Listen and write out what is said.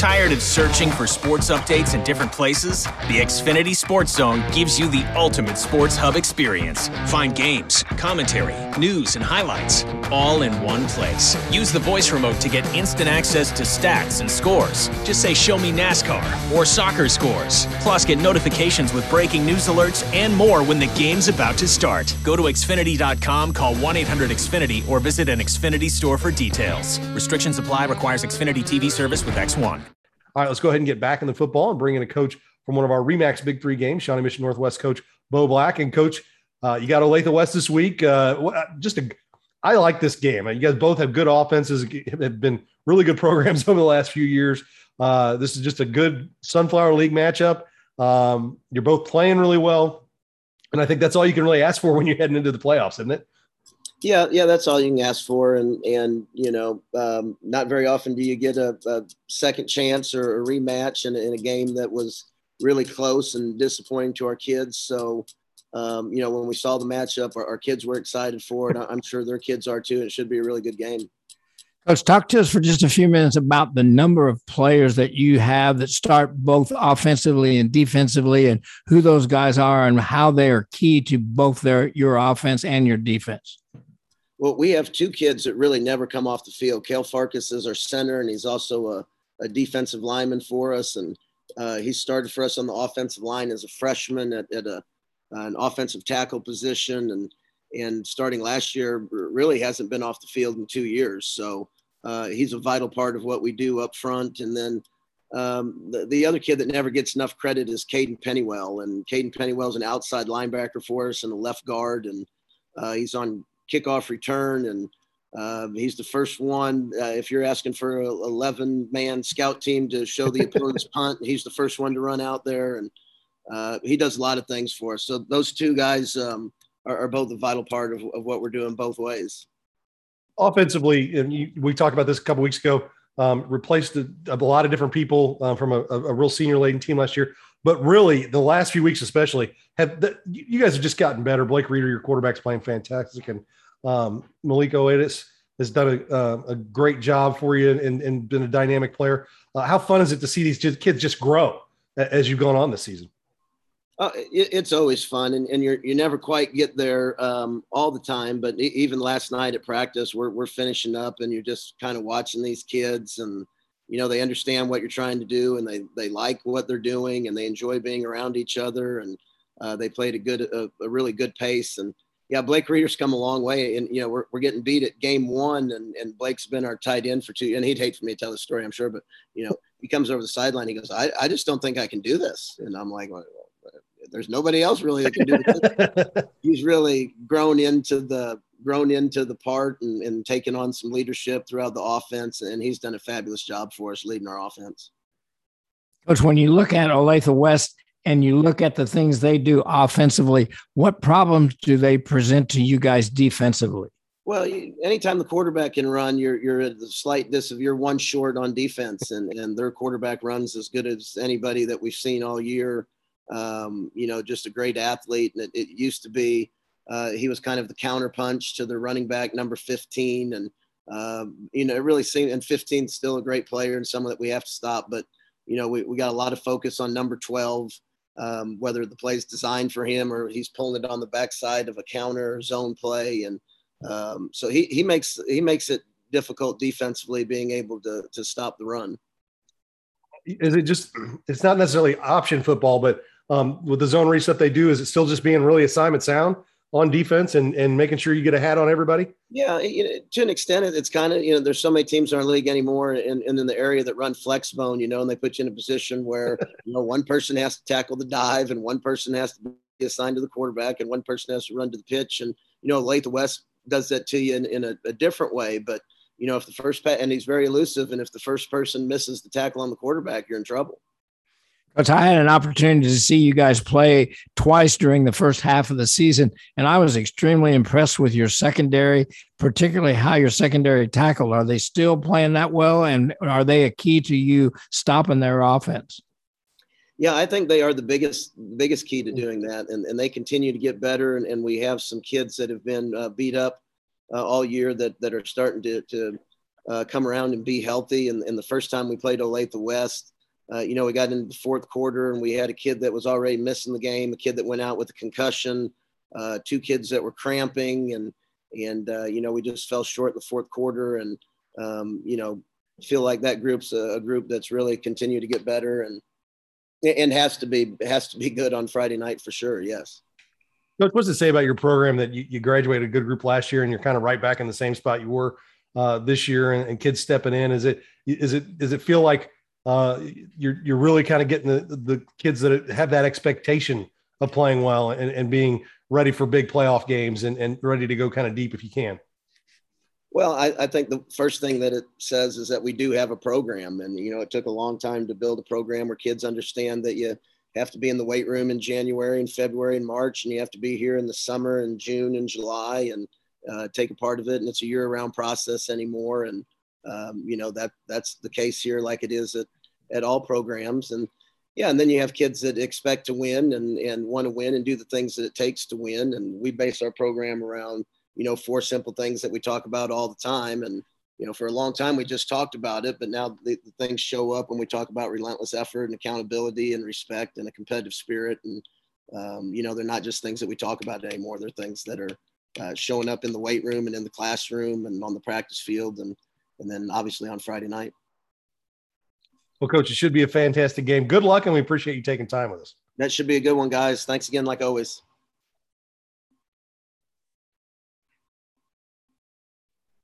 Tired of searching for sports updates in different places? The Xfinity Sports Zone gives you the ultimate sports hub experience. Find games, commentary, news, and highlights all in one place. Use the voice remote to get instant access to stats and scores. Just say, Show me NASCAR or soccer scores. Plus, get notifications with breaking news alerts and more when the game's about to start. Go to Xfinity.com, call 1 800 Xfinity, or visit an Xfinity store for details. Restrictions apply, requires Xfinity TV service with X1. All right, let's go ahead and get back in the football and bring in a coach from one of our Remax Big Three games, Shawnee Mission Northwest coach Bo Black. And coach, uh, you got Olathe West this week. Uh, just a, I like this game. You guys both have good offenses, have been really good programs over the last few years. Uh, this is just a good Sunflower League matchup. Um, you're both playing really well, and I think that's all you can really ask for when you're heading into the playoffs, isn't it? Yeah, yeah, that's all you can ask for, and and you know, um, not very often do you get a, a second chance or a rematch in, in, a game that was really close and disappointing to our kids. So, um, you know, when we saw the matchup, our, our kids were excited for it. I'm sure their kids are too. It should be a really good game. Coach, talk to us for just a few minutes about the number of players that you have that start both offensively and defensively, and who those guys are, and how they are key to both their your offense and your defense. Well, we have two kids that really never come off the field. Kale Farkas is our center, and he's also a, a defensive lineman for us. And uh, he started for us on the offensive line as a freshman at, at a, an offensive tackle position, and and starting last year really hasn't been off the field in two years. So uh, he's a vital part of what we do up front. And then um, the, the, other kid that never gets enough credit is Caden Pennywell, and Caden Pennywell is an outside linebacker for us and a left guard, and uh, he's on kickoff return. And uh, he's the first one. Uh, if you're asking for an 11 man scout team to show the opponent's punt, he's the first one to run out there. And uh, he does a lot of things for us. So those two guys um, are, are, both a vital part of, of, what we're doing both ways. Offensively, and you, we talked about this a couple weeks ago. Um, replaced a, a, lot of different people uh, from a, a, real senior laden team last year. But really, the last few weeks, especially, have the, you guys have just gotten better. Blake Reeder, your quarterback's playing fantastic, and um, Malik Oedis has done a, uh, a great job for you and, and been a dynamic player. Uh, how fun is it to see these kids just grow as you've gone on this season? Uh, it, it's always fun, and, and you never quite get there um, all the time. But even last night at practice, we're we're finishing up, and you're just kind of watching these kids, and you know they understand what you're trying to do, and they they like what they're doing, and they enjoy being around each other, and uh, they played a good a, a really good pace, and yeah, Blake Reeder's come a long way, and you know we're, we're getting beat at game one, and, and Blake's been our tight end for two, and he'd hate for me to tell the story, I'm sure, but you know he comes over the sideline, he goes, I, I just don't think I can do this, and I'm like, well, there's nobody else really that can do it. He's really grown into the grown into the part and, and taken on some leadership throughout the offense, and he's done a fabulous job for us leading our offense. Coach, when you look at Olathe West and you look at the things they do offensively, what problems do they present to you guys defensively? Well, anytime the quarterback can run, you're you're at the slight dis of you're one short on defense, and and their quarterback runs as good as anybody that we've seen all year. Um, you know, just a great athlete, and it, it used to be uh, he was kind of the counterpunch to the running back number 15, and um, you know, it really seemed and 15 still a great player and someone that we have to stop, but you know, we, we got a lot of focus on number 12 um, whether the play is designed for him or he's pulling it on the backside of a counter zone play. And um, so he, he makes he makes it difficult defensively being able to, to stop the run. Is it just it's not necessarily option football, but um, with the zone stuff they do, is it still just being really assignment sound? On defense and, and making sure you get a hat on everybody? Yeah, you know, to an extent, it's kind of, you know, there's so many teams in our league anymore and, and in the area that run flex bone, you know, and they put you in a position where, you know, one person has to tackle the dive and one person has to be assigned to the quarterback and one person has to run to the pitch. And, you know, Olathe West does that to you in, in a, a different way. But, you know, if the first, and he's very elusive, and if the first person misses the tackle on the quarterback, you're in trouble. Because I had an opportunity to see you guys play twice during the first half of the season, and I was extremely impressed with your secondary, particularly how your secondary tackle. Are they still playing that well, and are they a key to you stopping their offense? Yeah, I think they are the biggest biggest key to doing that, and, and they continue to get better. And, and we have some kids that have been uh, beat up uh, all year that that are starting to to uh, come around and be healthy. And, and the first time we played Olathe West, uh, you know, we got into the fourth quarter and we had a kid that was already missing the game, a kid that went out with a concussion, uh, two kids that were cramping, and and uh, you know we just fell short in the fourth quarter, and um, you know feel like that group's a, a, group that's really continued to get better and and has to be has to be good on Friday night for sure. Yes. Coach, what's it say about your program that you, you graduated a good group last year and you're kind of right back in the same spot you were uh, this year and, and, kids stepping in? Is it is it does it feel like uh, you're you're really kind of getting the, the kids that have that expectation of playing well and, and being ready for big playoff games and, and ready to go kind of deep if you can? Well, I, I, think the first thing that it says is that we do have a program, and you know, it took a long time to build a program where kids understand that you have to be in the weight room in January and February and March, and you have to be here in the summer and June and July and uh, take a part of it. And it's a year-round process anymore, and um, you know that that's the case here, like it is at at all programs. And yeah, and then you have kids that expect to win and and want to win and do the things that it takes to win. And we base our program around you know, four simple things that we talk about all the time. And, you know, for a long time we just talked about it, but now the, the things show up when we talk about relentless effort and accountability and respect and a competitive spirit. And, um, you know, they're not just things that we talk about anymore. They're things that are uh, showing up in the weight room and in the classroom and on the practice field and, and then obviously on Friday night. Well, coach, it should be a fantastic game. Good luck. And we appreciate you taking time with us. That should be a good one, guys. Thanks again, like always.